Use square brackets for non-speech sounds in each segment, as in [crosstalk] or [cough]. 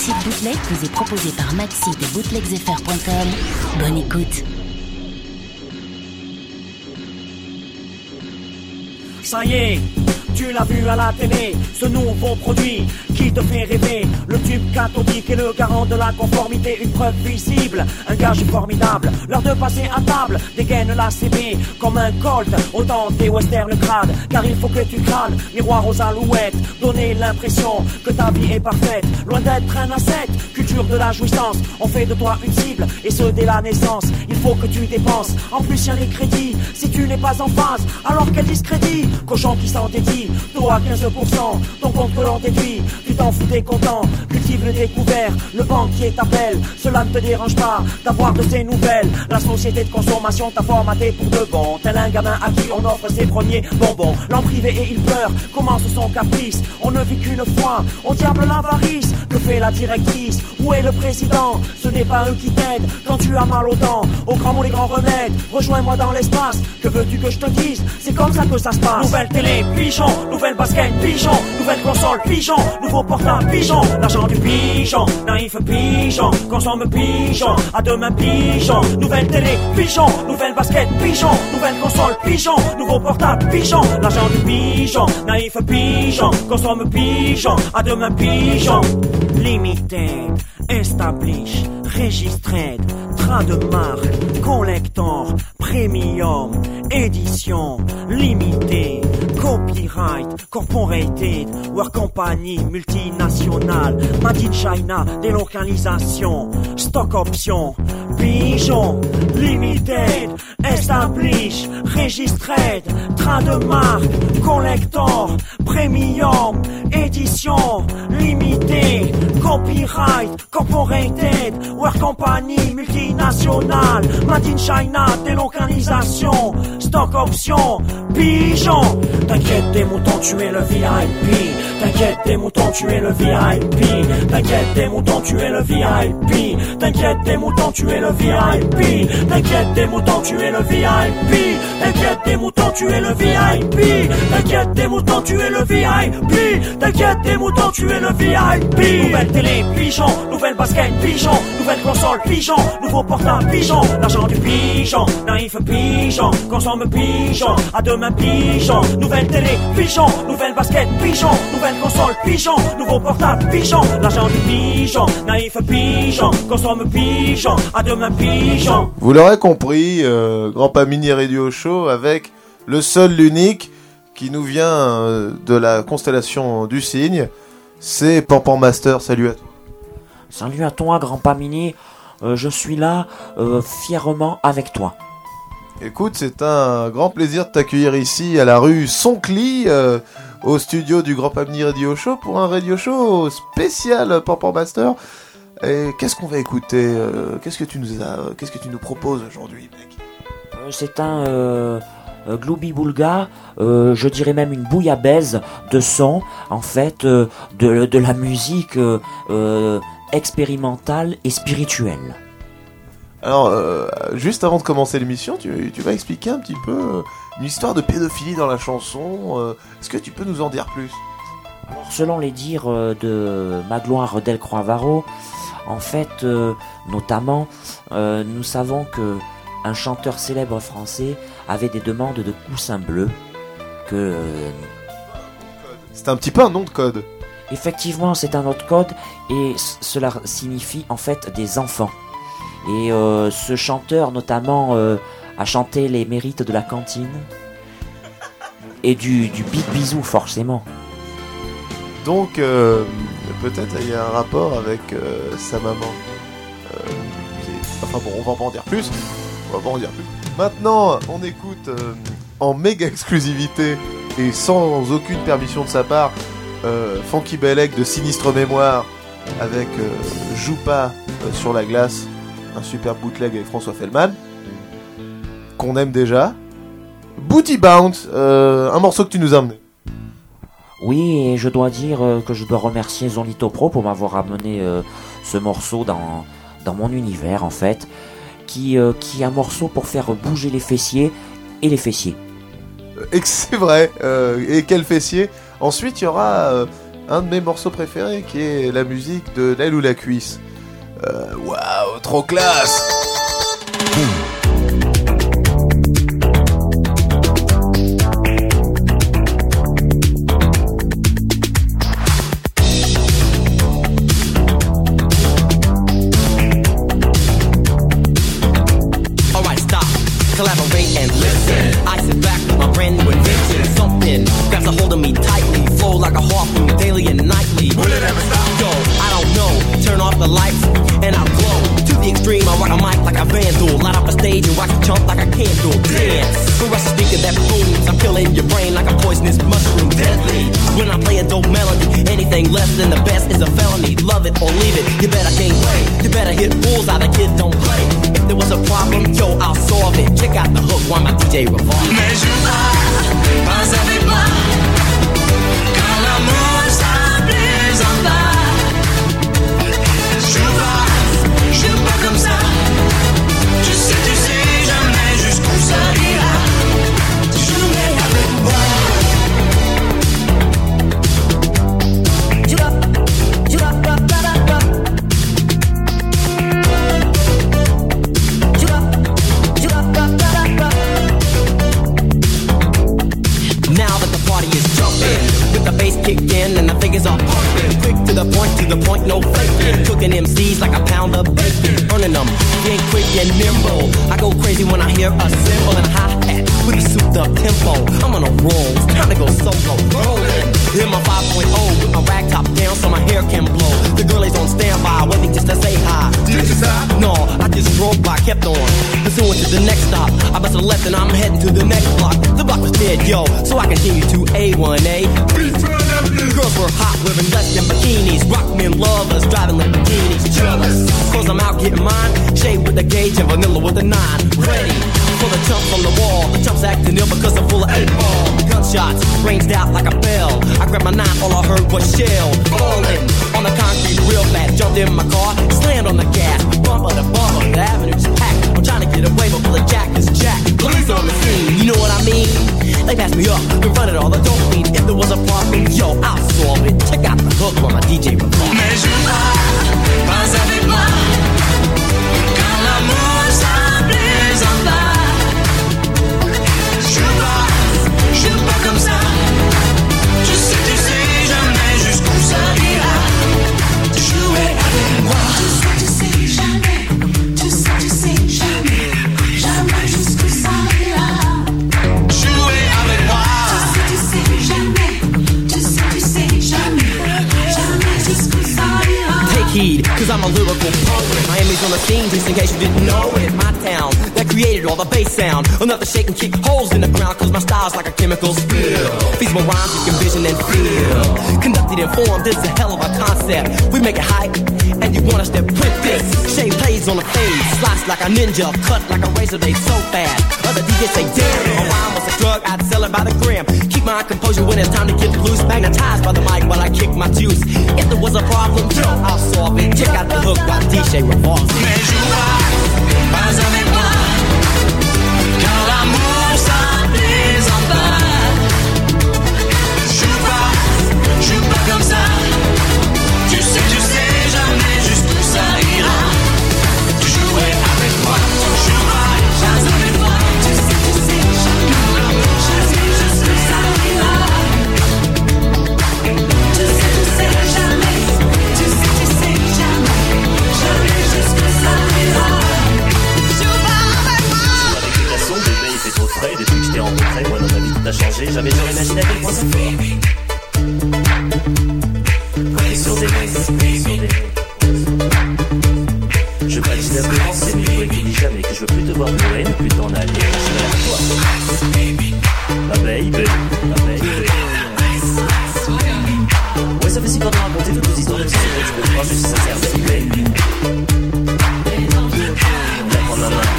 Maxi Bootleg vous est proposé par Maxi de bootlegzfr.com. Bonne écoute. Ça y est, tu l'as vu à la télé, ce nouveau produit qui te fait rêver. Le tube cathodique est le garant de la conformité, une preuve visible, un gage formidable. L'heure de passer à table, dégaine la CB comme un colt, autant des westerns crades. Car il faut que tu crânes, miroir aux alouettes, donner l'impression que ta vie est parfaite. Loin d'être un asset, culture de la jouissance, on fait de toi une cible, et ce dès la naissance. Il faut que tu dépenses, en plus y'a les crédits. Si tu n'es pas en phase, alors quel discrédit? Cochon qui s'en dédie, toi 15%, ton compte que l'on déduit. Tu t'en fous des contents, cultive le découvert, le banquier t'appelle. Cela ne te dérange pas d'avoir de ces nouvelles. La société de consommation t'a formaté pour de bon. Tel un gamin à qui on offre ses premiers bonbons. L'en privé et il pleure, commence son caprice. On ne vit qu'une fois, au diable l'avarice. Que fait la directrice? Où est le président? Ce n'est pas eux qui t'aident quand tu as mal aux dents. Au grand mot les grands remèdes, rejoins-moi dans l'espace. Que veux-tu que je te dise? C'est comme ça que ça se passe. Nouvelle télé, pigeon, nouvelle basket, pigeon, nouvelle console, pigeon, nouveau portable, pigeon, l'argent du pigeon, naïf pigeon, consomme pigeon, à demain pigeon, nouvelle télé, pigeon, nouvelle basket, pigeon, nouvelle console, pigeon, nouveau portable, pigeon, l'argent du pigeon, naïf pigeon, consomme pigeon, à demain pigeon, limité, establish, registered, train de marque, collector, premium, édition, limité, copyright, corporated, work company, multinationale, made in China, délocalisation, stock option, pigeon, limited, establish, registered, train de marque, collector, premium, édition, limité, copyright, corporated, work company, multinationale, made in China, délocalisation, stock option, pigeon. T'inquiète des moutons, tu es le VIP. T'inquiète des moutons, tu es le VIP. T'inquiète des moutons, tu es le VIP. T'inquiète des moutons, tu es le VIP. T'inquiète des moutons, tu es le VIP. T'inquiète des moutons, tu es le VIP. T'inquiète des moutons, tu es le VIP. T'inquiète des moutons, tu es le VIP. Nouvelle télé, pigeon. Nouvelle basket, pigeon. Nouvelle console, pigeon. Nouveau portable, pigeon. L'argent du pigeon. Naïf pigeon. Consomme pigeon. À demain pigeon. Nouvelle télé, pigeon. Nouvelle basket, pigeon. Nouvelle console, pigeon. Nouveau portable, pigeon. L'argent du pigeon. Naïf pigeon. Consomme pigeon. À demain pigeon. Vous l'aurez compris, euh, Grand Pas Mini Radio Show avec le seul, l'unique qui nous vient euh, de la constellation du cygne, c'est Pampan Master. Salut à toi. Salut à toi, grand Pamini. Euh, je suis là euh, fièrement avec toi. Écoute, c'est un grand plaisir de t'accueillir ici à la rue Soncly, euh, au studio du Grand Pamini Radio Show pour un radio show spécial Pampan Master. Et qu'est-ce qu'on va écouter euh, Qu'est-ce que tu nous as Qu'est-ce que tu nous proposes aujourd'hui, mec? Euh, C'est un euh, euh, Glooby Boulga, euh, je dirais même une bouillabaisse de son, en fait, euh, de, la musique euh, euh, expérimentale et spirituelle. Alors, euh, juste avant de commencer l'émission, tu, tu vas expliquer un petit peu euh, une histoire de pédophilie dans la chanson. euh, Est-ce que tu peux nous en dire plus? Alors, selon les dires de Magloire Delcroix-Varro, en fait, euh, notamment, euh, nous savons que un chanteur célèbre français avait des demandes de coussins bleus, que C'est un petit peu un nom de code. effectivement c'est un autre code et cela signifie en fait des enfants. Et euh, ce chanteur notamment euh, a chanté les mérites de la cantine et du, du big bisou forcément. Donc, euh, peut-être il y a un rapport avec sa maman. Enfin bon, on va pas en dire plus. On va pas en dire plus. Maintenant, on écoute en méga exclusivité et sans aucune permission de sa part Funky Bellec de Sinistre Mémoire avec euh, sur la glace, un super bootleg avec François Fellman qu'on aime déjà. Booty Bounce, euh, un morceau que tu nous as amené. Oui, et je dois dire euh, que je dois remercier Zonito Pro pour m'avoir amené euh, ce morceau dans, dans mon univers en fait, qui, qui est un morceau pour faire bouger les fessiers et les fessiers. Et c'est vrai. et quel fessier. Ensuite, il y aura un de mes morceaux préférés qui est la musique de l'aile ou la cuisse. Euh, Waouh, trop classe hmm. Alright, stop, collaborate and listen. I sit back with my brand new invention. Something grabs a hold of me tightly, flow like a harpoon daily and nightly. Will it ever stop? Yo, I don't know. Turn off the lights rock a mic like a vandal. Light up a stage and watch it jump like a candle. Dance. Caress a speaker that booms. I'm killing your brain like a poisonous mushroom. Deadly. When I play a dope melody, anything less than the best is a felony. Love it or leave it. You better gain weight. You better hit bullseye. The kid don't play. If there was a problem, yo, I'll solve it. Check out the hook while my DJ revolves. Mais je pas l'amour pas. Je je pars comme ça. The are pumping. Quick to the point, to the point, no faking. Cooking MCs like a pound of bacon. Earning them, being quick and nimble. I go crazy when I hear a cymbal and a hi hat a souped up tempo. I'm on a roll, it's time to go solo. Rolling. Hit my 5.0 with my rag top down so my hair can blow. The girl is on standby, waiting just to say hi. Did you stop? No, I just drove by, kept on. Pursuing to the next stop. I bust a left and I'm heading to the next block. The block was dead, yo, so I continue to A1A. Girls were hot, wearing less than bikinis. Rock men lovers, driving like Lamborghinis. Jealous, cause I'm out getting mine. Shade with a gauge and vanilla with a nine. Ready for the jump from the wall. The jump's acting ill because I'm full of eight ball. Gunshots ranged out like a bell. I grabbed my knife, all I heard was shell falling on the concrete real fast. Jumped in my car, slammed on the gas. Chemical spill. Feasible rhymes you can vision and feel. Conducted and formed, this is a hell of a concept. We make it hype, and you want us to print this. Shave plays on the fade, slice like a ninja, cut like a razor blade so fast. Other DJs say, damn, a rhyme was a drug, I'd sell it by the gram. Keep my composure when it's time to get loose. Magnetized by the mic while I kick my juice. If there was a problem, I'll solve it. Check out the hook while DJ revolves. Mais. Frais Depuis que je t'ai rencontré, moi dans ma vie tout a changé Jamais j'aurais imaginé à quel point ça fait Et sur des mots, sur des Je valide la cohérence, c'est mieux toi qui dis jamais Que je veux plus te voir pleurer, ne plus t'en aller. Je serai avec toi. Ma baby, ma baby. Ouais ça fait si quand on raconté toutes les histoires de petits secrets Tu peux croire je suis sincère, baby Viens prendre ma main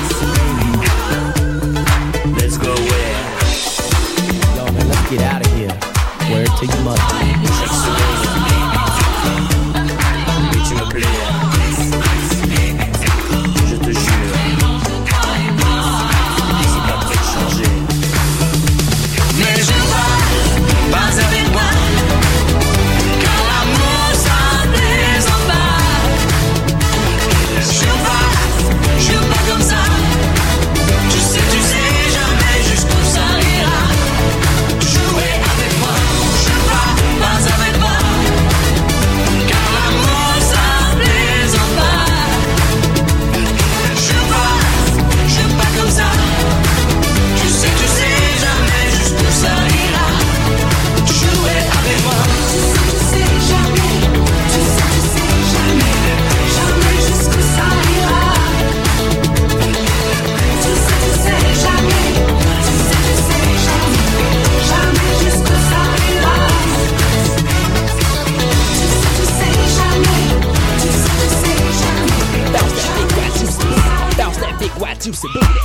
get out of here. Where to your mother? Juicy booty.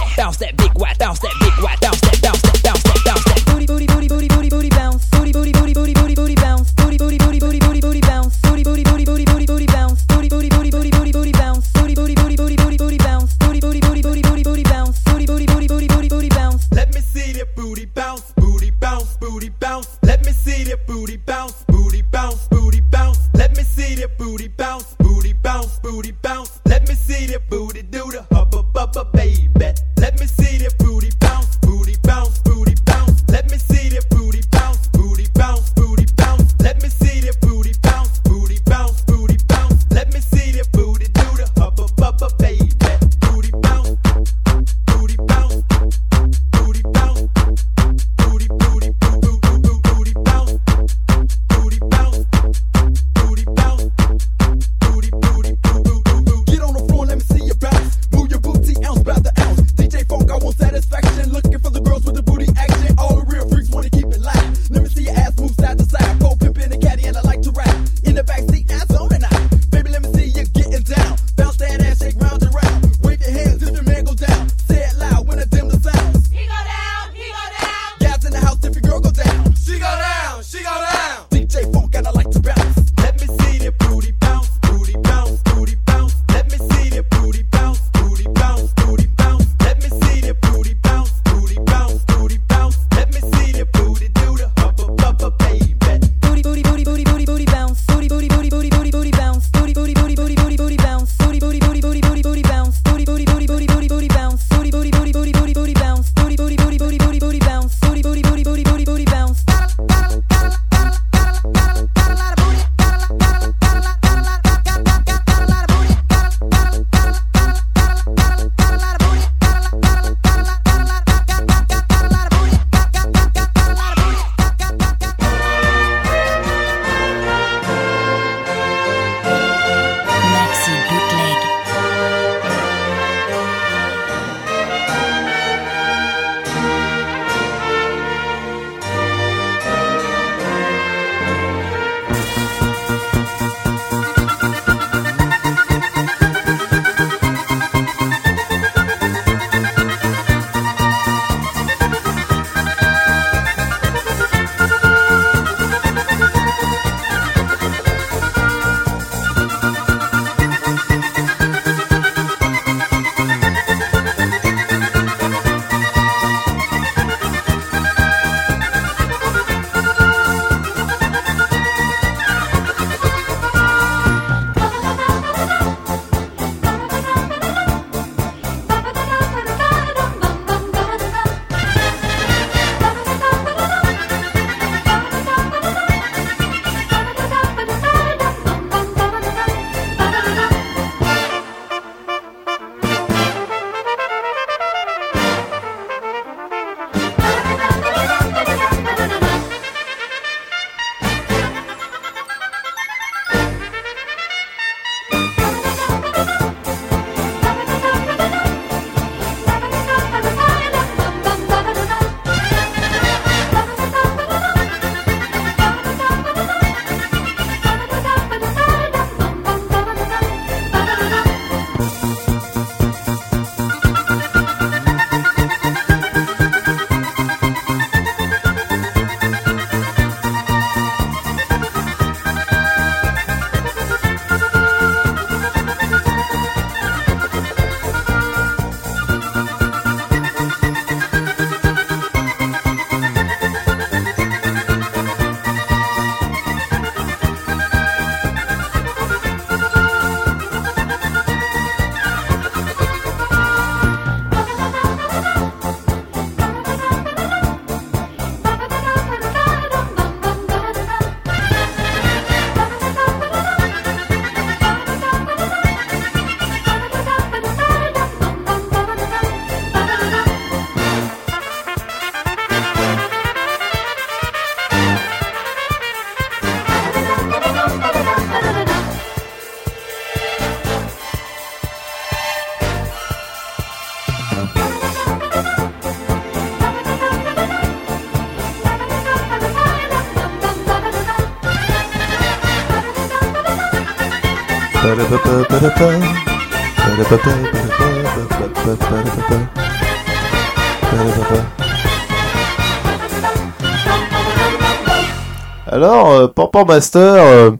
Alors, euh, Master euh,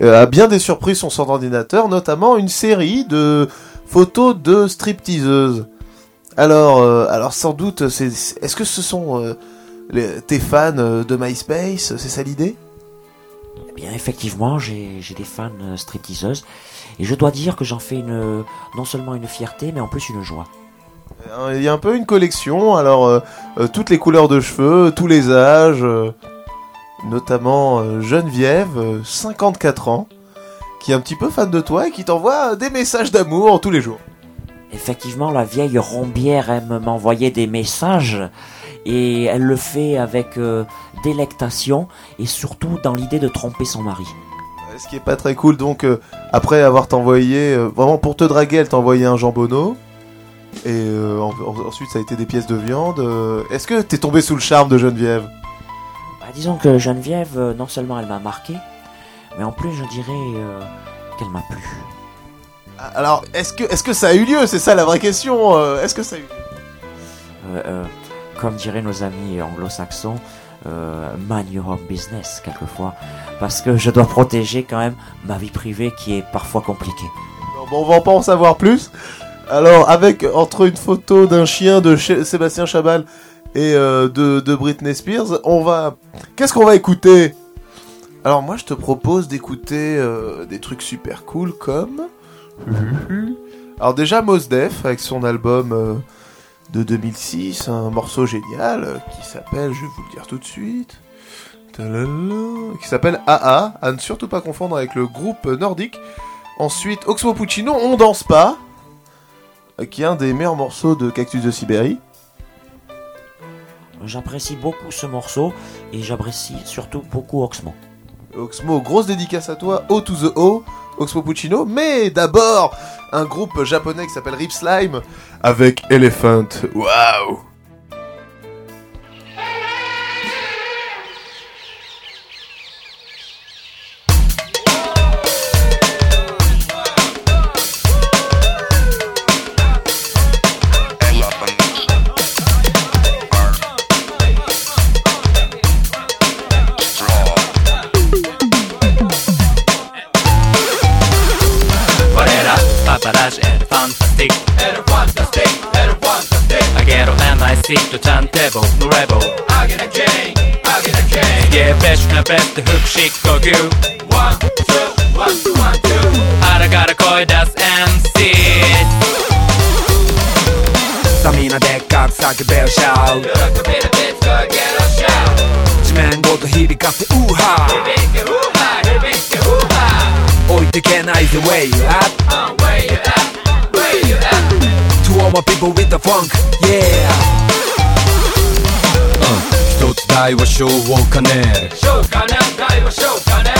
euh, a bien des surprises sur son ordinateur, notamment une série de photos de stripteaseuses. Alors, euh, alors sans doute, est-ce que ce sont tes fans de MySpace? C'est ça l'idée? Eh bien, effectivement, j'ai des fans euh, stripteaseuses. Et je dois dire que j'en fais une, non seulement une fierté, mais en plus une joie. Euh, Il y a un peu une collection, alors euh, euh, toutes les couleurs de cheveux, tous les âges, euh, notamment euh, Geneviève, euh, 54 ans, qui est un petit peu fan de toi et qui t'envoie des messages d'amour tous les jours. Effectivement, la vieille rombière aime m'envoyer des messages et elle le fait avec euh, délectation et surtout dans l'idée de tromper son mari. Ce qui est pas très cool, donc euh, après avoir t'envoyé, euh, vraiment pour te draguer, elle t'a envoyé un jambonneau. Et en- en- ensuite ça a été des pièces de viande. Est-ce que t'es tombé sous le charme de Geneviève? Bah, disons que Geneviève, non seulement elle m'a marqué, mais en plus je dirais qu'elle m'a plu. Ah, Alors, est-ce que, est-ce que ça a eu lieu? C'est ça la vraie question. est-ce que ça a eu lieu? Comme diraient nos amis anglo-saxons, euh, man your own business quelquefois, parce que je dois protéger quand même ma vie privée qui est parfois compliquée. Bon, on va pas en savoir plus. Alors, avec entre une photo d'un chien de Ch- Sébastien Chabal et euh, de, de Britney Spears, on va. Qu'est-ce qu'on va écouter? Alors, moi, je te propose d'écouter euh, des trucs super cool comme. Alors, déjà, Mos Def avec son album euh, de 2006, un morceau génial qui s'appelle, je vais vous le dire tout de suite. Qui s'appelle AA, à ne surtout pas confondre avec le groupe nordique. Ensuite, Oxmo Puccino, On danse pas, qui est un des meilleurs morceaux de Cactus de Sibérie. J'apprécie beaucoup ce morceau et j'apprécie surtout beaucoup Oxmo. Oxmo, grosse dédicace à toi, O to the O, Oxmo Puccino, mais d'abord un groupe japonais qui s'appelle Rip Slime avec Elephant. Waouh! べよシャウ喜びのビートが get a shout. 地面ごと響かせウーハ響け、ウーハー、響け、ウーハー置いてけない the way you at ー。Uh, where you at? Where you at? To all my people with the funk yeah 一つ台は小を兼ねるショーかね、大はショーかね。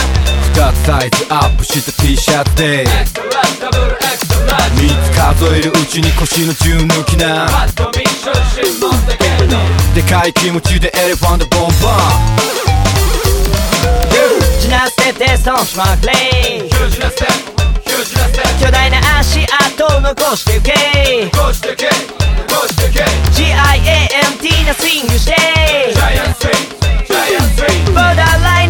二つサイズアップした T シャツでエクストラッダブルエクストラッ三つ数えるうちに腰の銃抜きな でかい気持ちでエレファントボンバー。ジュナステテストンスマークレイ。巨大な足跡を残して受け GIAMT なスイングして。ボーダーライン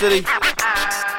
city.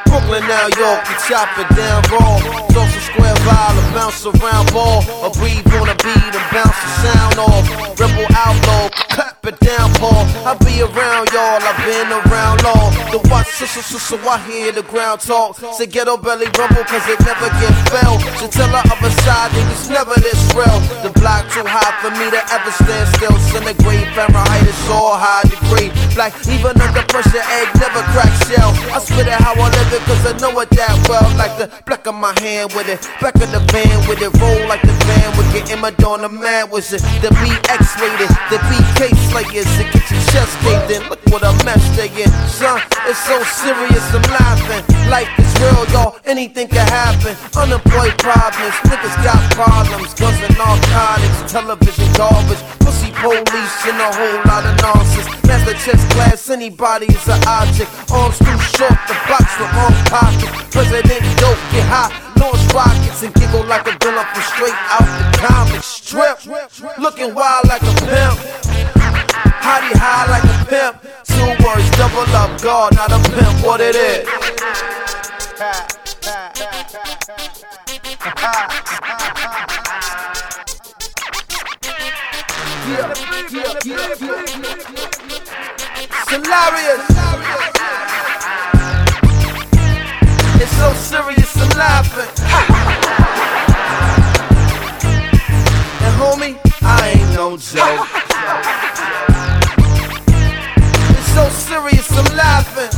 Brooklyn, now York, you chop it down raw. Social square vibe, a bounce around ball. A breathe on a beat and bounce the sound off. Rebel outlaw, clap it down, Paul. I be around y'all, I've been around long. The watch, so, so, I hear the ground talk. Say ghetto belly rumble, cause it never gets fell. Should tell the other side, niggas never this real. The block too high for me to ever stand still. Centigrade, Fahrenheit it's all high degree. Black, even under pressure, egg never crack shell. I spit it how I live it, cause I know it that well. Like the black of my hand with it, back of the van with it, roll like the van with it. Emma on the mad was it. The beat X rated, the BK slayers, it get your chest caved in. Look what a mess they in. Son, it's so serious, I'm laughing. Life is real, y'all, anything can happen. Unemployed problems, niggas got problems. Guns and narcotics, television garbage, pussy police, and a whole lot of nonsense. Master chess class, anybody is an object. Arms too short, the box with arm pockets. President dope, get high, launch rockets, and giggle like a villain from straight out the comic strip. Looking wild like a pimp. Hottie high like a pimp. Two words, double up, God, not a pimp, what it is. Yeah. It's so serious, I'm laughing. and homie, I ain't no joke. I'm laughing. [laughs]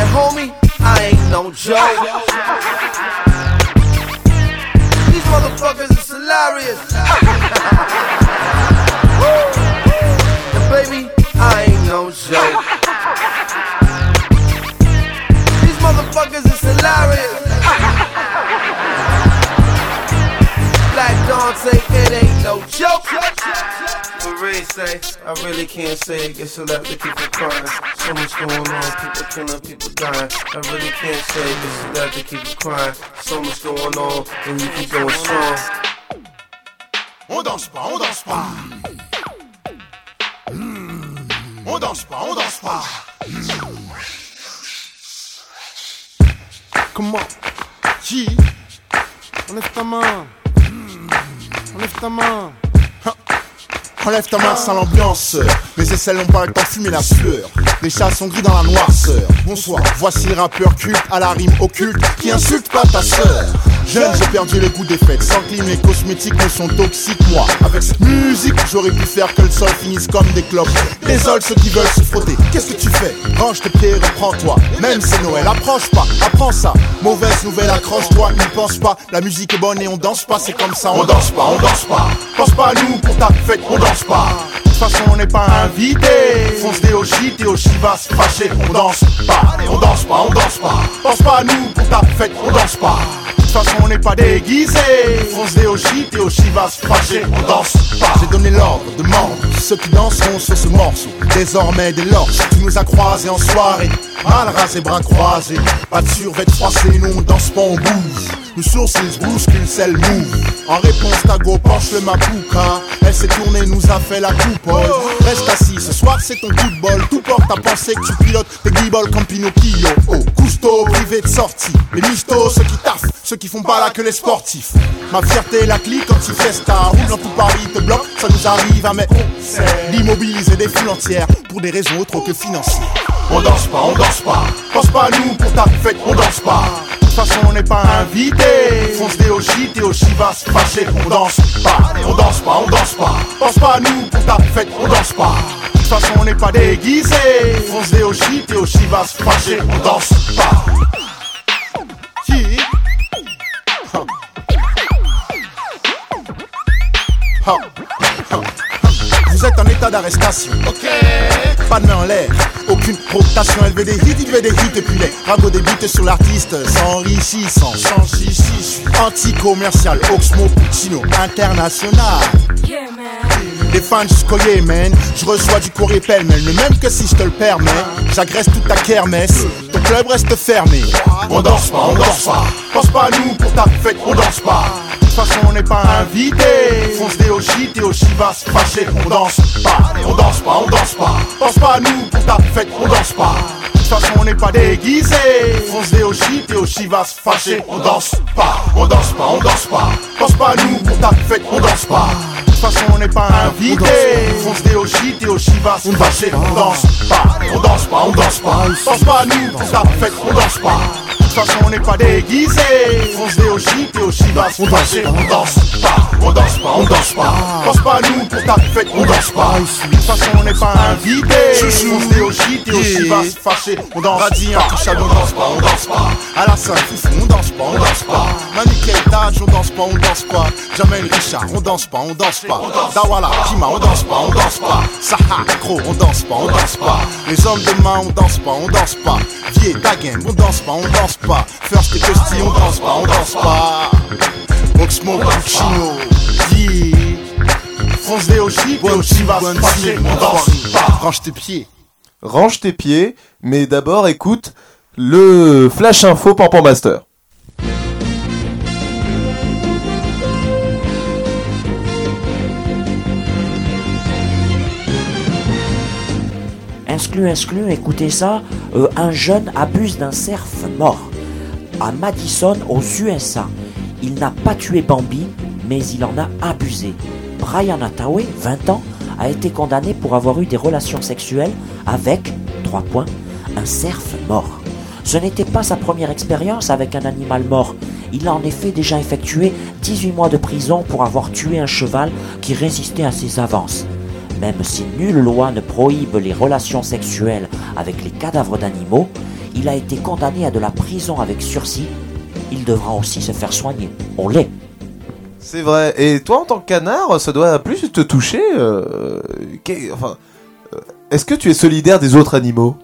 and homie, I ain't no joke. These motherfuckers is hilarious. [laughs] and baby, I ain't no joke. These motherfuckers is hilarious. Black Dante, it ain't no joke. Ray say, I really can't say to keep it crying. So much going on, people killing, people dying. I really can't say to keep it crying. So much going on, and you keep going strong. On danse pas, on danse pas. Hmm. On danse pas, on danse pas. Comment Qui Enlève ta main. Enlève ta main. Enlève ta main sans l'ambiance. Mes aisselles n'ont pas le temps de fumer la sueur. Les chats sont gris dans la noirceur. Bonsoir, voici les rappeurs cultes à la rime occulte qui insultent pas ta sœur. Jeune, j'ai perdu les goûts des fêtes. Sans clim, les cosmétiques me sont toxiques. Moi, avec cette musique, j'aurais pu faire que le sol finisse comme des clopes. Désolé ceux qui veulent se frotter. Qu'est-ce que tu fais? Range tes pieds, reprends-toi. Même c'est Noël, approche pas, apprends ça. Mauvaise nouvelle, accroche-toi, n'y pense pas. La musique est bonne et on danse pas, c'est comme ça. On danse pas, on danse pas. Pense pas à nous pour ta fête, on danse pas. De toute façon, on n'est pas invité. Fonce des Oshi, t'es Oshi va se fâcher. On danse pas, on danse pas, on danse pas. Pense pas à nous pour ta fête, on danse pas. On n'est pas déguisé. Fonce des t'es Oshi va se fâcher. On danse pas. J'ai donné l'ordre, demande ceux qui danseront sur ce morceau. Désormais, dès lors, tu nous as croisés en soirée. Mal rasé, bras croisés. Pas de survêt froissé, nous on danse pas, on bouge. Nous sourcils se bousculent, c'est le move. En réponse, Tago penche le mapouka. Elle s'est tournée, nous a fait la coupole. Reste assis, ce soir c'est ton coup de bol. Tout porte à penser que tu pilotes tes guibolles comme Pinocchio. Oh, Cousteau, privé de sortie. Les mistos, ceux qui taffent, ceux qui font pas là que les sportifs. Ma fierté, la clique quand il fiesta. Roule dans tout Paris, te bloque, ça nous arrive à mettre. D'immobiliser des foules entières pour des raisons autres que financières. On danse pas, on danse pas. Pense pas à nous pour ta fête, on danse pas. De toute façon, on n'est pas invité. Fonce des t'es Oshi va se fâcher. On danse pas, on danse pas, on danse pas. Pense pas à nous pour ta fête, on danse pas. De toute façon, on n'est pas déguisé. Fonce des t'es Oshi va se fâcher. On danse pas. Vous êtes en état d'arrestation. Ok. Pas de main en l'air, aucune provocation. Elle veut des hits, il veut des hits. Et puis les ragots débutent sur l'artiste. S'enrichissant, anti-commercial. Oxmo Puccino international. Les fans jusqu'au Yémen, je reçois du courrier pêle-mêle. Mais même que si je te le permets, j'agresse toute ta kermesse. Ton club reste fermé. On danse pas, on danse pas. Pense pas à nous pour ta fête, on danse pas. De toute façon, on n'est pas invité. Fonce des t'es Oshi va se. On danse pas, on danse pas, on danse pas. Pense pas à nous pour ta fête, on danse pas. De toute façon, on n'est pas déguisé. Fonce des t'es Oshi va se. On danse pas, on danse pas, on danse pas. Pense pas à nous pour ta fête, on danse pas. De toute façon, on n'est pas invité. Fonce des Oshi, t'es Oshi va se fâcher. On danse pas, on danse pas, on danse pas. Pense pas à nous pour ta fête, on danse pas. De toute façon, on n'est pas déguisé. Fonce des Oshi, t'es Oshi va se fâcher. On danse pas, on danse pas, on danse pas. Pense pas à nous pour ta fête, on danse pas. De toute façon, on n'est pas invité. Fonce des Oshi, t'es Oshi va se fâcher. On danse Radis, intouchable, on danse pas, on danse pas. À la foufou, on danse pas, on danse pas. Maniquet, Taj, on danse pas, on danse pas. Jamel Richard, on danse pas, on danse pas. Dawala, Kima, on danse pas, on danse pas. Saha, Kro, on danse pas, on danse pas. Les hommes de main, on danse pas, on danse pas. Vieux, Dagen, on danse pas, on danse pas. First et Costi, on danse pas, on danse pas. Des Oshi, va se fâcher. On danse pas. Range tes pieds. Range tes pieds, mais d'abord écoute le Flash Info Pampan Master. Exclu, exclu, écoutez ça. euh, un jeune abuse d'un cerf mort à Madison, aux USA. Il n'a pas tué Bambi, mais il en a abusé. Brian Attaway, 20 ans, a été condamné pour avoir eu des relations sexuelles avec, 3 points, un cerf mort. Ce n'était pas sa première expérience avec un animal mort. Il a en effet déjà effectué 18 mois de prison pour avoir tué un cheval qui résistait à ses avances. Même si nulle loi ne prohibe les relations sexuelles avec les cadavres d'animaux, il a été condamné à de la prison avec sursis. Il devra aussi se faire soigner. On l'est. C'est vrai. Et toi, en tant que canard, ça doit plus te toucher. euh, enfin, euh, est-ce que tu es solidaire des autres animaux?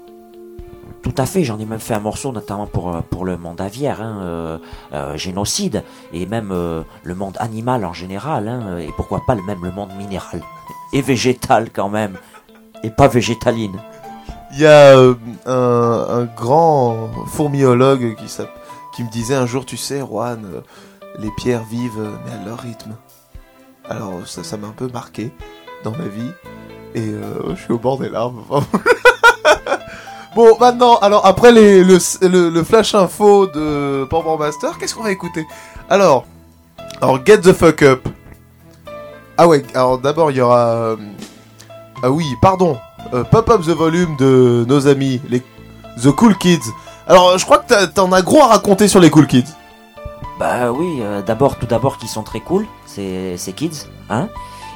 Tout à fait, j'en ai même fait un morceau, notamment pour, euh, pour le monde aviaire, hein, euh, euh, génocide, et même euh, le monde animal en général, hein, et pourquoi pas le même le monde minéral, [laughs] et végétal quand même, et pas végétaline. Il y a un, un grand fourmiologue qui, s'app- qui me disait un jour, tu sais, Juan, euh, les pierres vivent, euh, mais à leur rythme. Alors ça, ça m'a un peu marqué dans ma vie, et euh, [laughs] je suis au bord des larmes. [laughs] bon, maintenant, alors après les, le, le, flash info de Pampan Master, qu'est-ce qu'on va écouter? Alors, alors Get the Fuck Up. Ah ouais, alors d'abord il y aura... euh, ah oui, pardon. euh, Pop Up the Volume de nos amis, les The Cool Kids. Alors, je crois que t'en as gros à raconter sur les Cool Kids. Bah oui, euh, d'abord, tout d'abord qu'ils sont très cool, ces, ces kids, hein.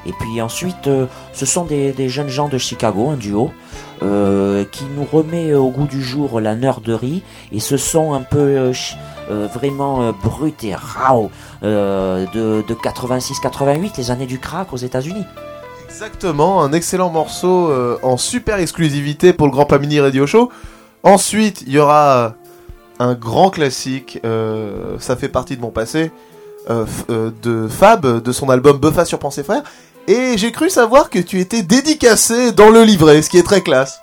Et puis ensuite, euh, ce sont des, des jeunes gens de Chicago, un duo, euh, qui nous remet au goût du jour la nerderie et ce sont un peu euh, vraiment brut et rao de, de 86-88, les années du crack aux États-Unis. Exactement, un excellent morceau en super exclusivité pour le Grand Pamini Radio Show. Ensuite, il y aura un grand classique, euh, ça fait partie de mon passé, euh, euh, de Fab, de son album Buffa sur Pensée Frère. Et j'ai cru savoir que tu étais dédicacé dans le livret, ce qui est très classe.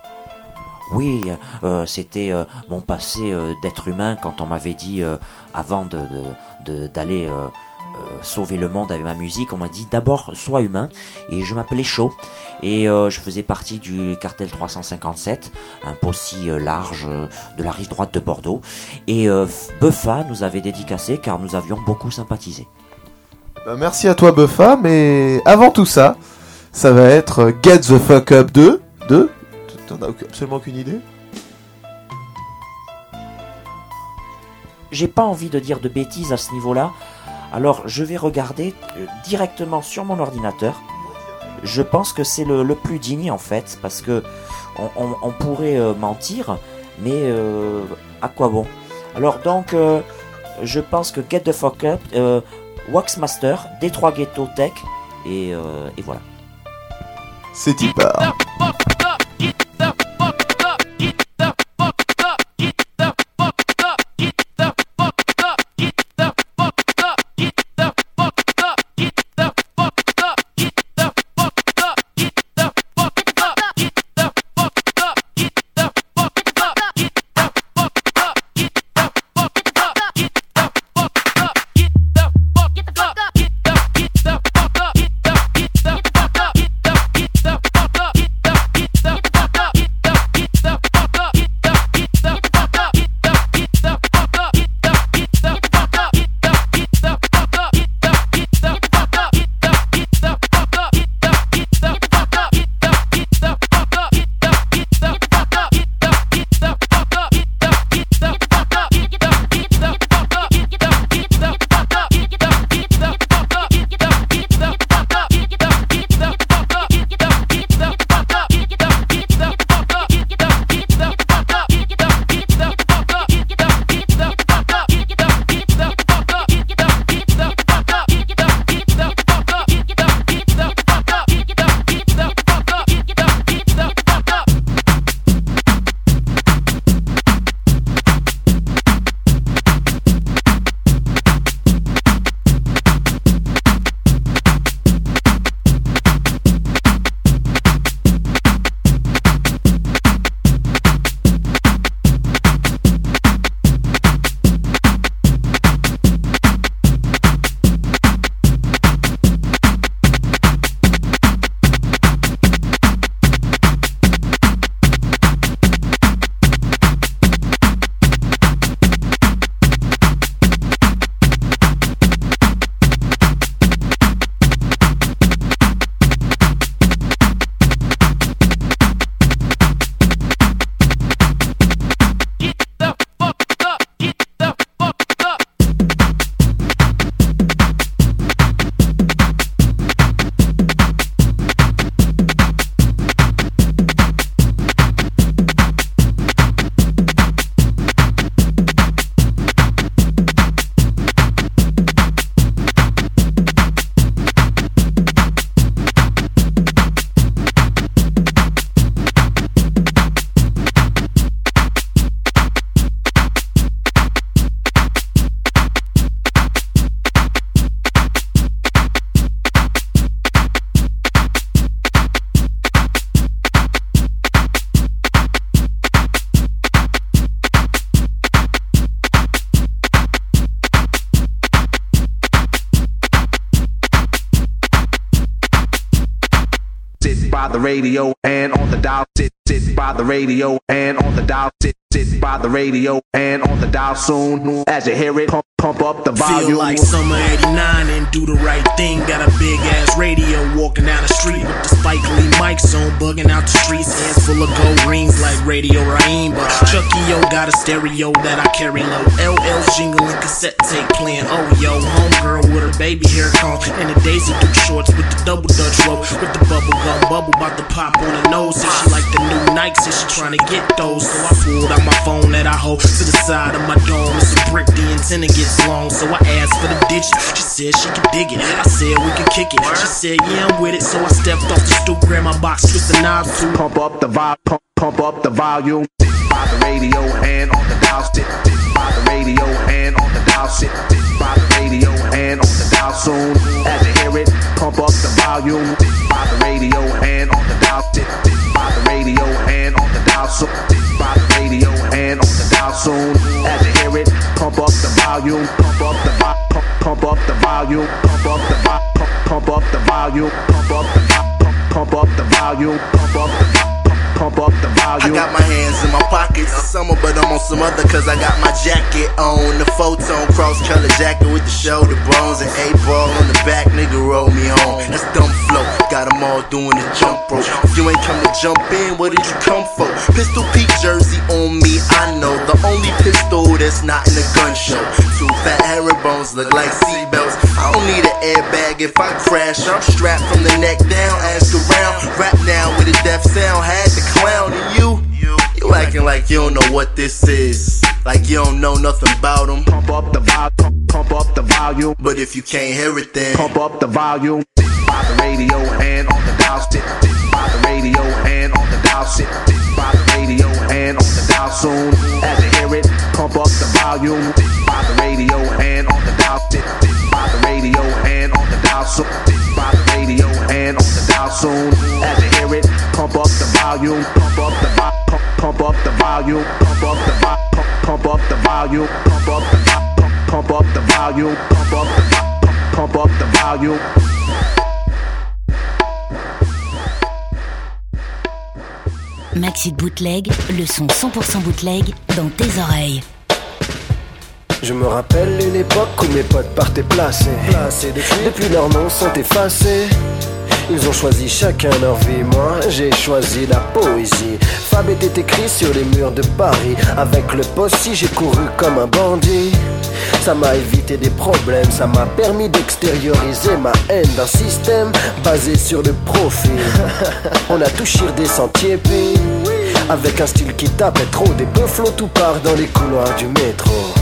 Oui, euh, c'était euh, mon passé euh, d'être humain quand on m'avait dit, euh, avant de, de- de- d'aller euh, euh, sauver le monde avec ma musique, on m'a dit d'abord sois humain. Et je m'appelais Chaud. Et euh, je faisais partie du cartel 357, un pot si euh, large euh, de la rive droite de Bordeaux. Et euh, Buffa nous avait dédicacé car nous avions beaucoup sympathisé. Bah, merci à toi Buffa, mais avant tout ça, ça va être euh, Get the Fuck Up 2. 2 T'en as absolument aucune idée? J'ai pas envie de dire de bêtises à ce niveau-là, alors je vais regarder euh, directement sur mon ordinateur. Je pense que c'est le, plus digne en fait, parce que on, pourrait euh, mentir, mais euh, à quoi bon? Alors donc, je pense que Get the Fuck Up, Waxmaster, Détroit Ghetto Tech, et, voilà. C'est y radio and on the dial. Sit, sit by the radio and on the dial. Sit, sit by the radio and on the dial soon. As you hear it, pump, pump up the volume. Feel like summer 89 and do the right thing. Got a big ass radio walking down the street with the Spike Lee mics on, bugging out the streets. Hands full of gold rings like Radio Raheem. But Chucky O got a stereo that I carry low. LL jingling cassette tape playing. Oh yo, homegirl with her baby hair comb and the Daisy Duke shorts with the double Dutch rope with the bubble gum bubble about to pop on her nose. And she like the new Nikes and she trying to get those. So I pulled out my phone that I hold to the side of my dome. It's a brick, the antenna gets long. So I asked for the digits. She said she could dig it. I said we could kick it. She said, yeah, I'm with it. So I stepped off the stoop, grabbed my box, stripped the knobs to Pump up the vibe, pump, pump up the volume. By the radio and on the dial, sit by the radio and on the dial, sit by the radio and on the dial soon. As you hear it, pump up the volume. By the radio and on the dial, sit by the radio and on the dial soon. By the radio and on the dial soon. As you hear it, pump up the volume, pump up the vo- pump, pump up the volume, pump up the vo- pump, pump up the volume, pump up the pump, pump up the volume, pump up the vo- pump up the I volume. got my hands in my. It's summer, but I'm on some other cause I got my jacket on. The photon cross color jacket with the shoulder bones and A ball on the back. Nigga, roll me on. That's dumb flow. Got 'em all doing the jump rope. If you ain't come to jump in, what did you come for? Pistol Pete jersey on me, I know. The only pistol that's not in a gun show. Two fat herringbones look like seatbelts. I don't need an airbag if I crash. I'm strapped from the neck down, ask around. Rap now with a deaf sound. Had the clown and you. You acting like you don't know what this is. Like you don't know nothing about them. Pump up the volume, pump, up the volume. But if you can't hear it, then Pump up the volume. By the radio and on the dial, sit by the radio and on the dial, sit by the radio and on the dial soon. As you hear it, pump up the volume. By the radio and on the dial, sit by the radio and on the dial soon. By the radio and on the dial soon. As you hear it, pump up the volume, pump up the vo- pump, pump up the volume, pump up the vo- pump, pump up the volume, pump up the vo- pump, pump up the volume, pump up the vo- pump, pump up the volume. Maxi de bootleg, le son 100% bootleg dans tes oreilles. Je me rappelle une époque où mes potes partaient placés. depuis... leurs noms sont effacés. Ils ont choisi chacun leur vie, moi j'ai choisi la poésie. Fab était écrit sur les murs de Paris. Avec le possi, j'ai couru comme un bandit. Ça m'a évité des problèmes, ça m'a permis d'extérioriser ma haine d'un système basé sur le profil. [laughs] On a tout des sentiers puis avec un style qui tapait trop des peu tout part dans les couloirs du métro.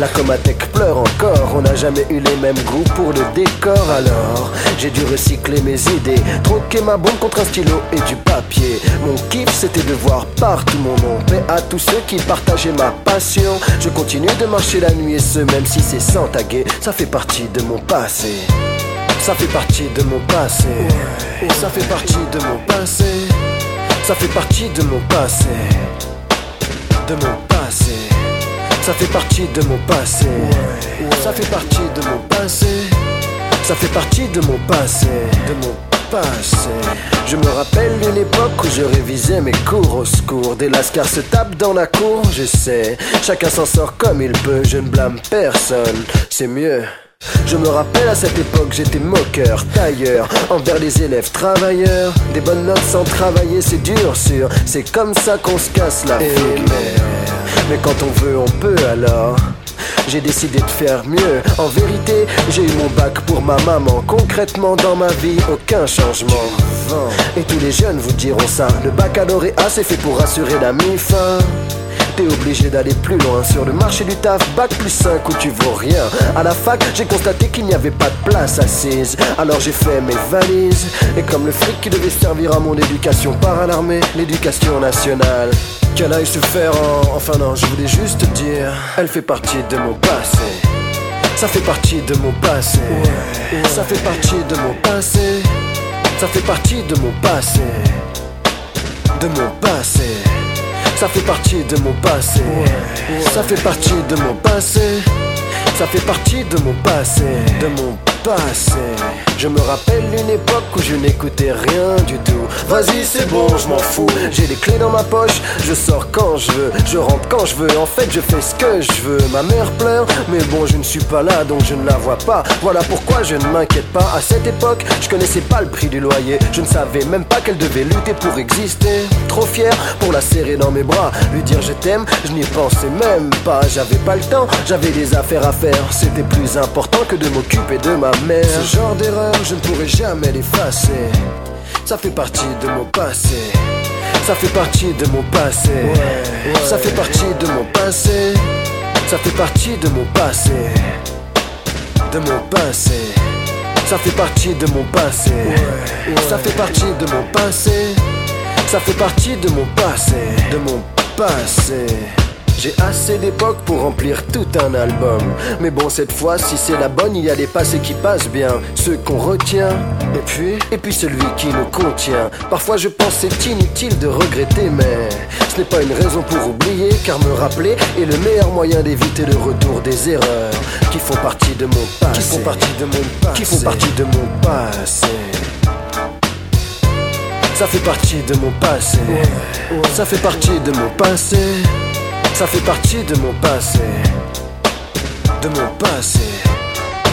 La Comatec pleure encore, on n'a jamais eu les mêmes goûts pour le décor alors. J'ai dû recycler mes idées, troquer ma bombe contre un stylo et du papier. Mon kiff c'était de voir partout mon nom, paix à tous ceux qui partageaient ma passion. Je continue de marcher la nuit et ce même si c'est sans taguer, ça fait partie de mon passé. Ça fait partie de mon passé, ça fait partie de mon passé. Ça fait partie de mon passé, de mon passé ça fait partie de mon passé. Ça fait partie de mon passé. Ça fait partie de mon passé. De mon passé. Je me rappelle d'une époque où je révisais mes cours au secours. Des lascars se tapent dans la cour, je sais. Chacun s'en sort comme il peut, je ne blâme personne. C'est mieux. Je me rappelle à cette époque j'étais moqueur, tailleur, envers les élèves travailleurs. Des bonnes notes sans travailler c'est dur sûr, c'est comme ça qu'on se casse la figure. Mais quand on veut on peut alors. J'ai décidé de faire mieux. En vérité, j'ai eu mon bac pour ma maman. Concrètement, dans ma vie, aucun changement. Et tous les jeunes vous diront ça. Le baccalauréat, c'est fait pour assurer la mi-fin. Obligé d'aller plus loin sur le marché du taf, bac plus 5 où tu vaux rien. À la fac, j'ai constaté qu'il n'y avait pas de place assise. Alors j'ai fait mes valises. Et comme le fric qui devait servir à mon éducation par l'armée, l'éducation nationale. Qu'elle aille se faire en. Enfin non, je voulais juste dire. Elle fait partie de mon passé. Ça fait partie de mon passé. Ça fait partie de mon passé. Ça fait partie de mon passé. De mon passé. Ça fait partie de mon passé. Ça fait partie de mon passé. Ça fait partie de mon passé. De mon passé. Je me rappelle une époque où je n'écoutais rien du tout. Vas-y, c'est bon, je m'en fous. J'ai les clés dans ma poche, je sors quand je veux, je rentre quand je veux. En fait, je fais ce que je veux. Ma mère pleure, mais bon, je ne suis pas là donc je ne la vois pas. Voilà pourquoi je ne m'inquiète pas. À cette époque, je connaissais pas le prix du loyer. Je ne savais même pas qu'elle devait lutter pour exister. Trop fier pour la serrer dans mes bras, lui dire je t'aime, je n'y pensais même pas. J'avais pas le temps, j'avais des affaires à faire. C'était plus important que de m'occuper de ma mère. Ce genre d'erreur, je ne pourrai jamais l'effacer. Ça fait partie de mon passé. Ça fait partie de mon passé. Ça fait partie de mon passé. Ça fait partie de mon passé. De mon passé. Ça fait partie de mon passé. Ça fait partie de mon passé. Ça fait partie de mon passé. De mon passé. J'ai assez d'époque pour remplir tout un album. Mais bon, cette fois, si c'est la bonne, il y a des passés qui passent bien, ceux qu'on retient. Et puis, et puis celui qui nous contient. Parfois, je pense c'est inutile de regretter, mais ce n'est pas une raison pour oublier, car me rappeler est le meilleur moyen d'éviter le retour des erreurs qui font partie de mon passé. Qui font partie de mon passé. Qui font partie de mon passé. Ça fait partie de mon passé. Ça fait partie de mon passé. Ça fait partie de mon passé. De mon passé.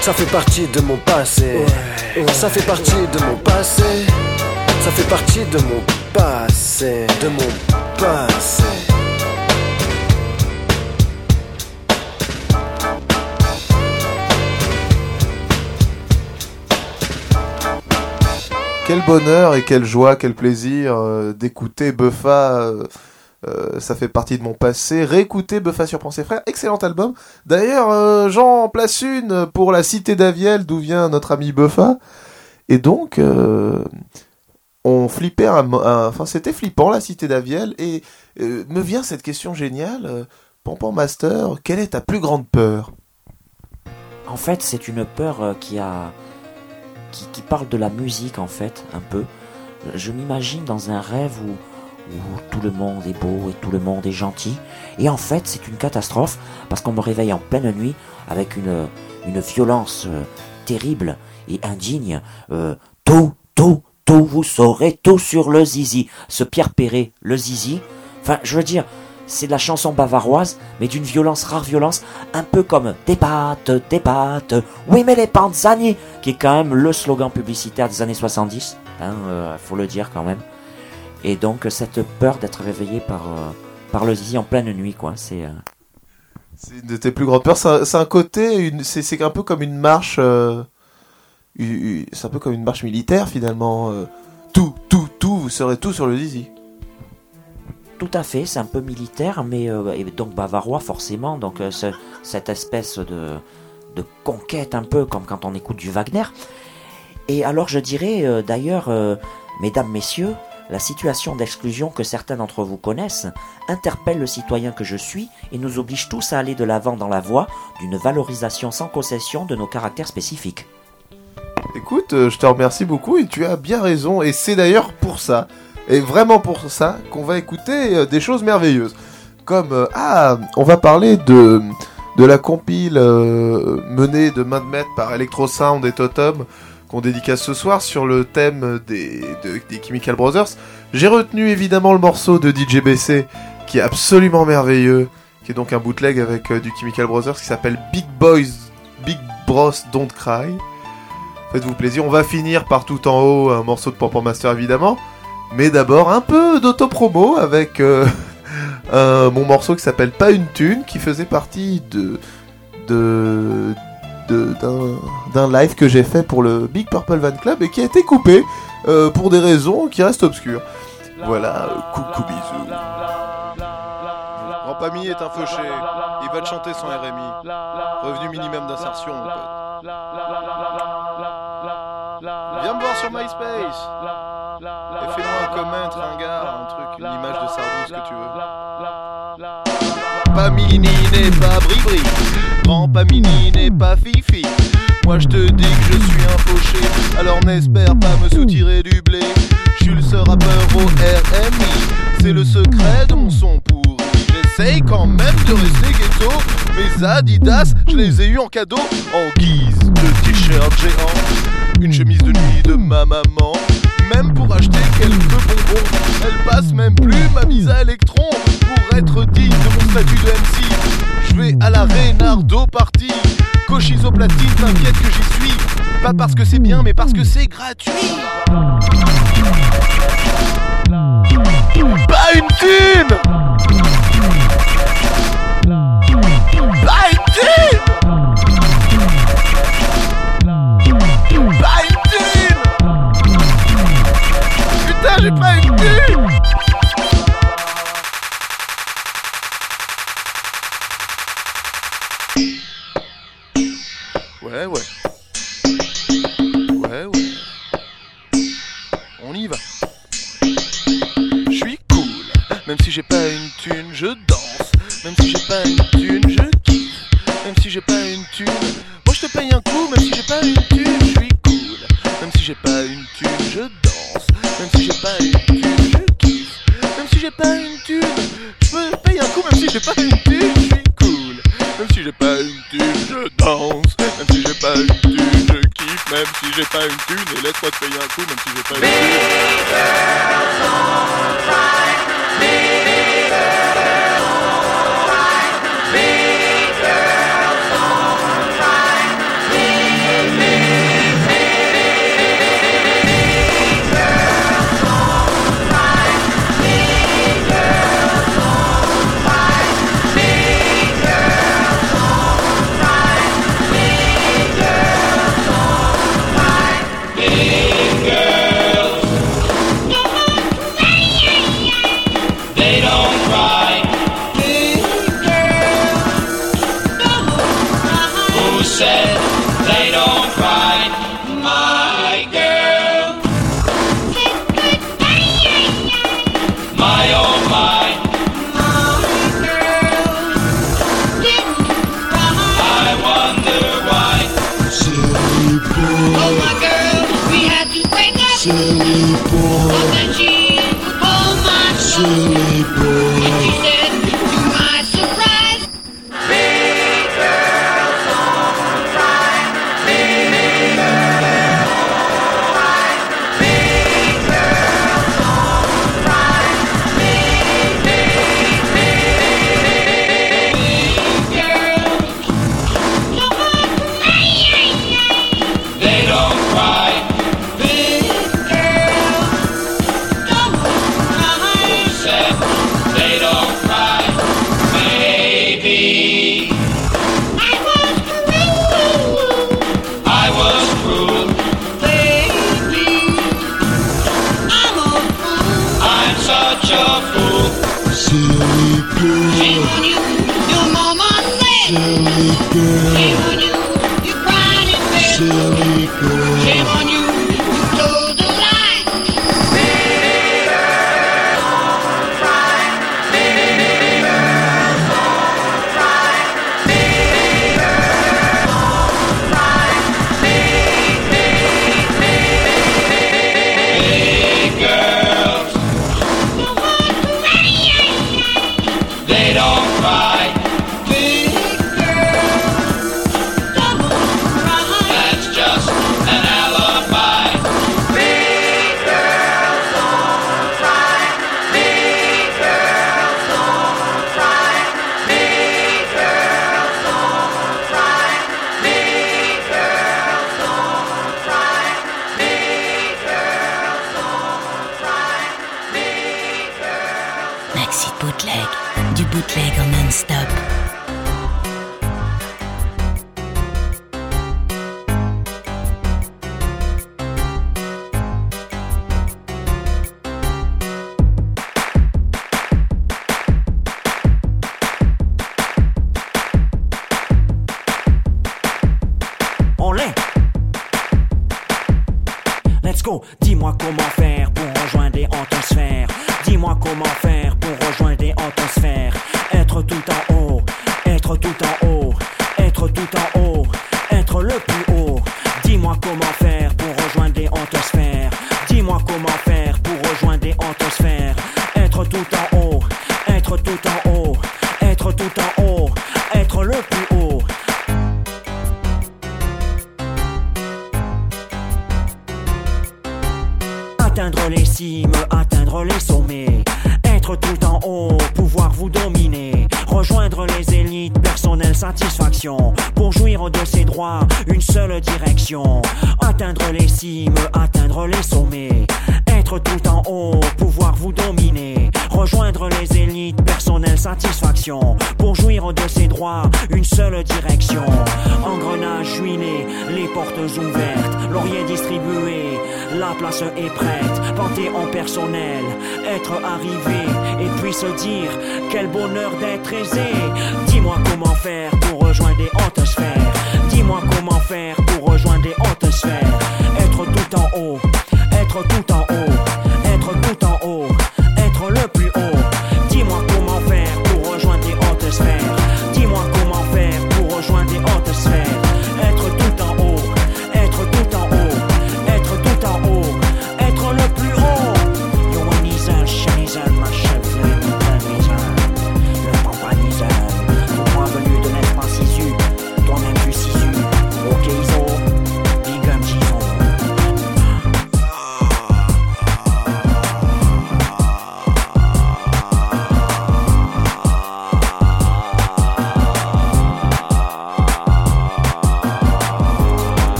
Ça fait partie de mon passé. Ça fait partie de mon passé. Ça fait partie de mon passé. De mon passé. Quel bonheur et quelle joie, quel plaisir euh, d'écouter Buffa. euh, euh, ça fait partie de mon passé. Réécouter Buffa sur Pensez Frères, excellent album. D'ailleurs, euh, j'en place une pour la cité d'Aviel, d'où vient notre ami Buffa. Et donc, euh, on flippait un, enfin, c'était flippant la cité d'Aviel. Et me vient cette question géniale. Pompon Master, quelle est ta plus grande peur? En fait, c'est une peur qui a qui, qui parle de la musique en fait un peu. Je m'imagine dans un rêve où où tout le monde est beau et tout le monde est gentil. Et en fait, c'est une catastrophe parce qu'on me réveille en pleine nuit avec une une violence euh, terrible et indigne. Euh, tout, tout, tout, vous saurez tout sur le zizi. Ce Pierre Perret, le zizi. Enfin, je veux dire, c'est de la chanson bavaroise, mais d'une violence, rare violence, un peu comme des pâtes, des pâtes, oui mais les panzani, qui est quand même le slogan publicitaire des années 70, hein, euh, faut le dire quand même. Et donc cette peur d'être réveillé par, euh, par le zizi en pleine nuit, quoi, c'est... euh, C'est une de tes plus grandes peurs. C'est un, côté, c'est un peu comme une marche. euh, c'est un peu comme une marche militaire finalement. euh, tout, tout, tout, vous serez tout sur le zizi. Tout à fait, c'est un peu militaire, mais euh, et donc bavarois forcément, donc ce- cette espèce de, de conquête un peu comme quand on écoute du Wagner. Et alors je dirais d'ailleurs, mesdames, messieurs, la situation d'exclusion que certains d'entre vous connaissent interpelle le citoyen que je suis et nous oblige tous à aller de l'avant dans la voie d'une valorisation sans concession de nos caractères spécifiques. Écoute, euh, je te remercie beaucoup et tu as bien raison. Et c'est d'ailleurs pour ça, et vraiment pour ça, qu'on va écouter euh, des choses merveilleuses. Comme, euh, ah, on va parler de, la compile menée de main de maître par Electro Sound et Totem qu'on dédicace ce soir sur le thème des, de- des Chemical Brothers. J'ai retenu évidemment le morceau de DJ BC qui est absolument merveilleux, qui est donc un bootleg avec euh, du Chemical Brothers qui s'appelle Big Boys, Big Bros Don't Cry. Faites-vous plaisir, on va finir par tout en haut un morceau de Pampan Master évidemment, mais d'abord un peu d'autopromo avec euh, [laughs] mon morceau qui s'appelle Pas une thune, qui faisait partie de de- d'un live que j'ai fait pour le Big Purple Van Club et qui a été coupé euh, pour des raisons qui restent obscures. Voilà, coucou bisous. Grand Pami est un fauché, il va te chanter son RMI. Revenu minimum d'insertion, mon pote. Viens me voir sur MySpace et fais-moi un comment, ringard, un truc, une image de Sardou, ce que tu veux. Pamini n'est pas Bribri, grand Pamini n'est pas Fifi. Moi je te dis que je suis un fauché, alors n'espère pas me soutirer du blé. Je le seul rappeur au RMI, c'est le secret mon son pourri. J'essaye quand même de rester ghetto, mes Adidas, je les ai eu en cadeau en guise de t-shirt géant. Une chemise de nuit de ma maman, même pour acheter quelques bonbons. Elle passe même plus ma mise à électron pour être digne de mon statut de MC. Je vais à la Reynardo Party, Cochizo platine, t'inquiète que j'y suis. Pas parce que c'est bien, mais parce que c'est gratuit. Pas une thune boy. Bootleg, du bootleg en non-stop.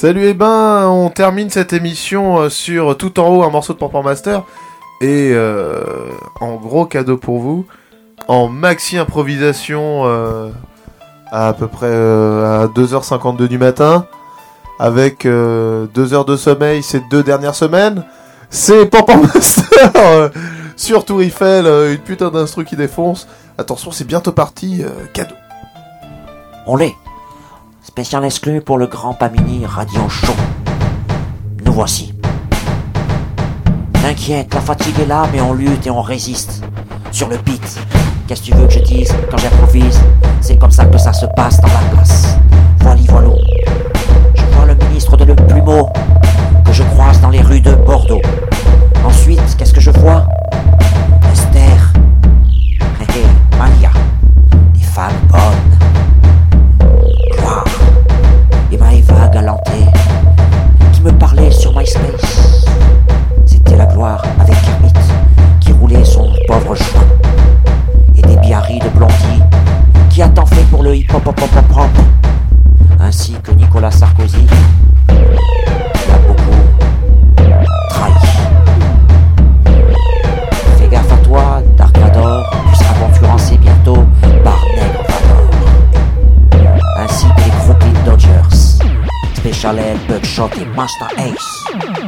Salut et ben, on termine cette émission euh, sur tout en haut un morceau de Pampan Master et euh, en gros cadeau pour vous, en maxi improvisation euh, à, peu près euh, à 2h52 du matin avec 2 heures de sommeil ces deux dernières semaines. C'est Pampan [laughs] Master euh, sur Tour Eiffel, euh, une putain d'instru qui défonce. Attention, c'est bientôt parti, euh, cadeau. On l'est. Spécial exclu pour le grand Pamini Radio Show. Nous voici. T'inquiète, la fatigue est là, mais on lutte et on résiste. Sur le beat. Qu'est-ce que tu veux que je dise quand j'improvise? C'est comme ça que ça se passe dans la place. Voilà, voilà. Je vois le ministre de Le Plumeau que je croise dans les rues de Bordeaux. Ensuite, qu'est-ce que je vois? Esther. Hé, Malia. Des femmes bonnes. Sur MySpace. C'était la gloire avec Kermit, qui roulait son pauvre joint. Et des biarris de qui a tant fait pour le hip-hop hop hop hop hop. Ainsi que Nicolas Sarkozy, Master Ace.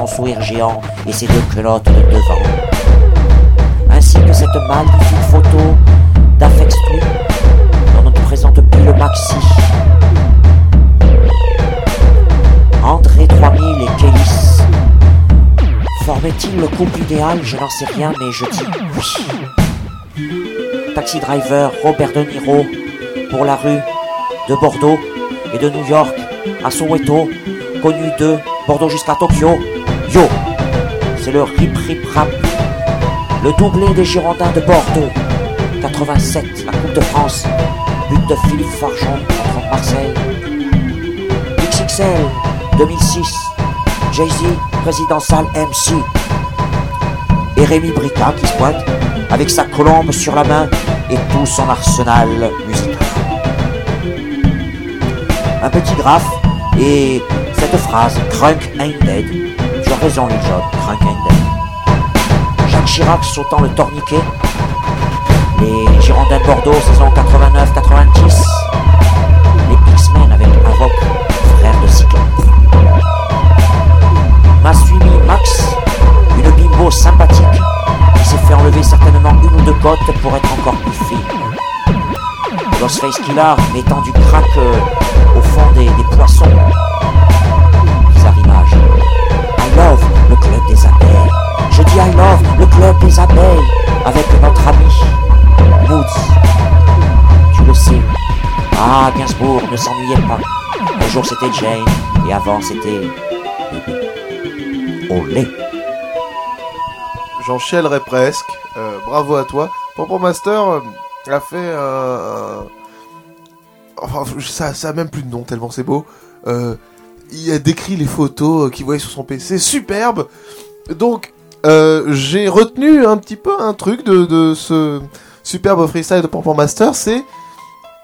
Son sourire géant et ses deux culottes de devant. Ainsi que cette magnifique photo d'Afex Twin dont on ne présente plus le maxi. André 3000 et Kélis Formait-il le couple idéal? Je n'en sais rien, mais je dis oui. Taxi driver Robert De Niro pour la rue de Bordeaux et de New York à Soweto, connu de Bordeaux jusqu'à Tokyo. Yo, c'est le rip rip rap, le doublé des Girondins de Bordeaux. 87, la Coupe de France, but de Philippe Farjon contre Marseille. XXL 2006, Jay-Z, présidential MC. Et Rémi qui se pointe avec sa colombe sur la main et tout son arsenal musical. Un petit graphe et cette phrase Crunk ain't dead faisons le job, Frankenberg. Jacques Chirac sautant le torniquet. Les Girondins Bordeaux, saison 89-90. Les X-Men avec Havoc, frère de Cyclope. M'a Max, une bimbo sympathique, qui s'est fait enlever certainement une ou deux côtes pour être encore plus fine. Ghostface Killer mettant du crack euh, au fond des poissons. Love le club des abeilles. Je dis I love le club des abeilles avec notre ami Moods. Tu le sais. Ah, Gainsbourg ne s'ennuyait pas. Un jour c'était Jane et avant c'était. Olé. J'en chialerais presque. Euh, bravo à toi. Pompon Master euh, a fait un- Enfin, ça, ça a même plus de nom tellement c'est beau. Euh, il a décrit les photos euh, qu'il voyait sur son PC. Superbe. Donc, euh, j'ai retenu un petit peu un truc de, ce superbe freestyle de Pompon Master. C'est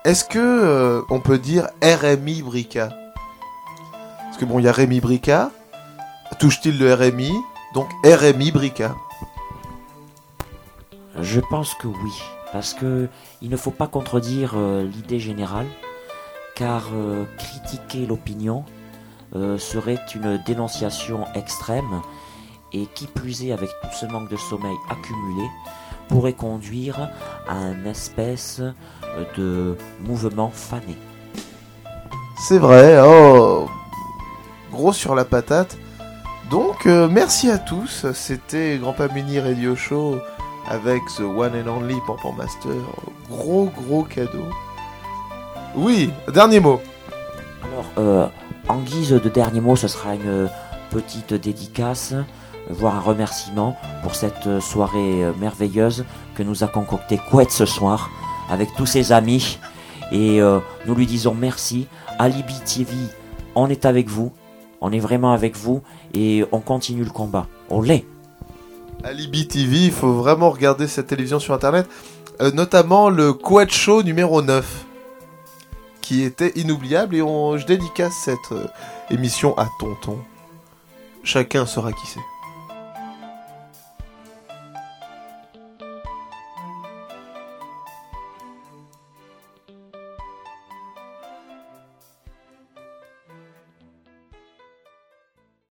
est-ce que euh, on peut dire RMI Brica Parce que bon, il y a Rémi Brica. Touche-t-il le RMI Donc RMI Brica. Je pense que oui, parce que il ne faut pas contredire l'idée générale, car critiquer l'opinion euh, serait une dénonciation extrême, et qui plus est avec tout ce manque de sommeil accumulé, pourrait conduire à une espèce euh, de mouvement fané. C'est vrai, oh, gros sur la patate. Donc, euh, merci à tous. C'était Grand Mini Radio Show avec The One and Only Pompon Master. Gros, gros cadeau. Oui, dernier mot. Alors, euh, en guise de dernier mot, ce sera une petite dédicace, voire un remerciement pour cette soirée merveilleuse que nous a concocté Couette ce soir avec tous ses amis. Et euh, nous lui disons merci. Alibi TV, on est avec vous. On est vraiment avec vous et on continue le combat. On l'est. Alibi TV, il faut vraiment regarder cette télévision sur internet. Euh, notamment le Quad Show numéro 9. Qui était inoubliable et on, je dédicace cette euh, émission à Tonton. Chacun saura qui c'est.